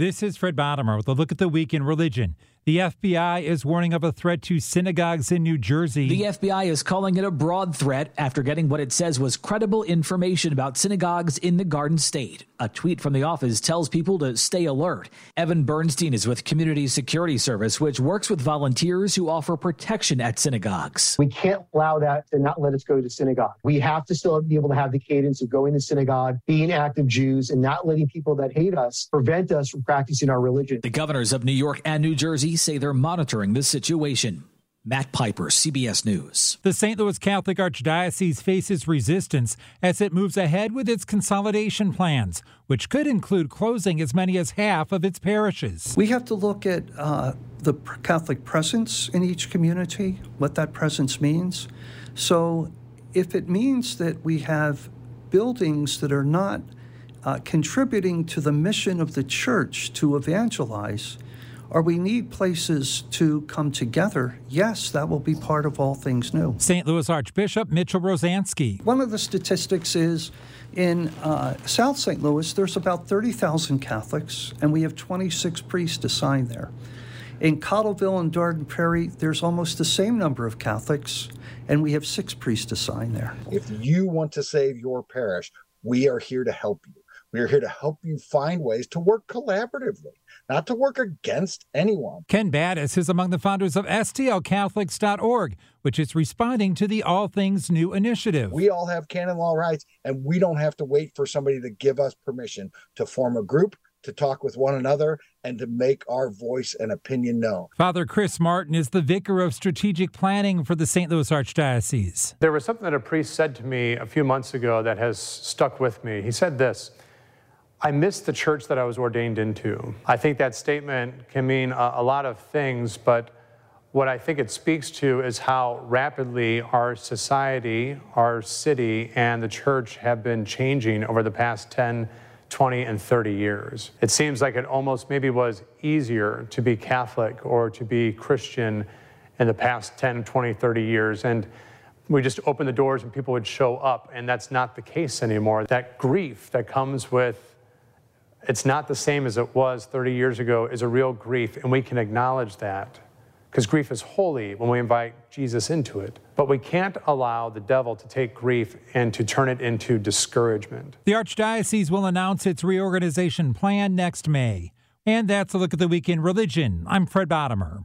This is Fred Bottomer with a look at the week in religion. The FBI is warning of a threat to synagogues in New Jersey. The FBI is calling it a broad threat after getting what it says was credible information about synagogues in the Garden State. A tweet from the office tells people to stay alert. Evan Bernstein is with Community Security Service, which works with volunteers who offer protection at synagogues. We can't allow that to not let us go to synagogue. We have to still be able to have the cadence of going to synagogue, being active Jews, and not letting people that hate us prevent us from practicing our religion. The governors of New York and New Jersey say they're monitoring the situation. Matt Piper, CBS News. The St. Louis Catholic Archdiocese faces resistance as it moves ahead with its consolidation plans, which could include closing as many as half of its parishes. We have to look at uh, the Catholic presence in each community, what that presence means. So, if it means that we have buildings that are not uh, contributing to the mission of the church to evangelize, or we need places to come together, yes, that will be part of all things new. St. Louis Archbishop Mitchell Rozanski. One of the statistics is in uh, South St. Louis, there's about 30,000 Catholics, and we have 26 priests assigned there. In Cottleville and Dardenne Prairie, there's almost the same number of Catholics, and we have six priests assigned there. If you want to save your parish, we are here to help you. We are here to help you find ways to work collaboratively not to work against anyone. Ken Battis is among the founders of STLCatholics.org, which is responding to the All Things New initiative. We all have canon law rights, and we don't have to wait for somebody to give us permission to form a group to talk with one another and to make our voice and opinion known. Father Chris Martin is the vicar of strategic planning for the St. Louis Archdiocese. There was something that a priest said to me a few months ago that has stuck with me. He said this I miss the church that I was ordained into. I think that statement can mean a, a, lot of things, but what I think it speaks to is how rapidly our society, our city, and the church have been changing over the past 10, 20, and 30 years. It seems like it almost maybe was easier to be Catholic or to be Christian in the past 10, 20, 30 years. And we just opened the doors and people would show up, and that's not the case anymore. That grief that comes with it's not the same as it was 30 years ago is a real grief, and we can acknowledge that because grief is holy when we invite Jesus into it. But we can't allow the devil to take grief and to turn it into discouragement. The Archdiocese will announce its reorganization plan next May. And that's a look at the week in religion. I'm Fred Bottomer.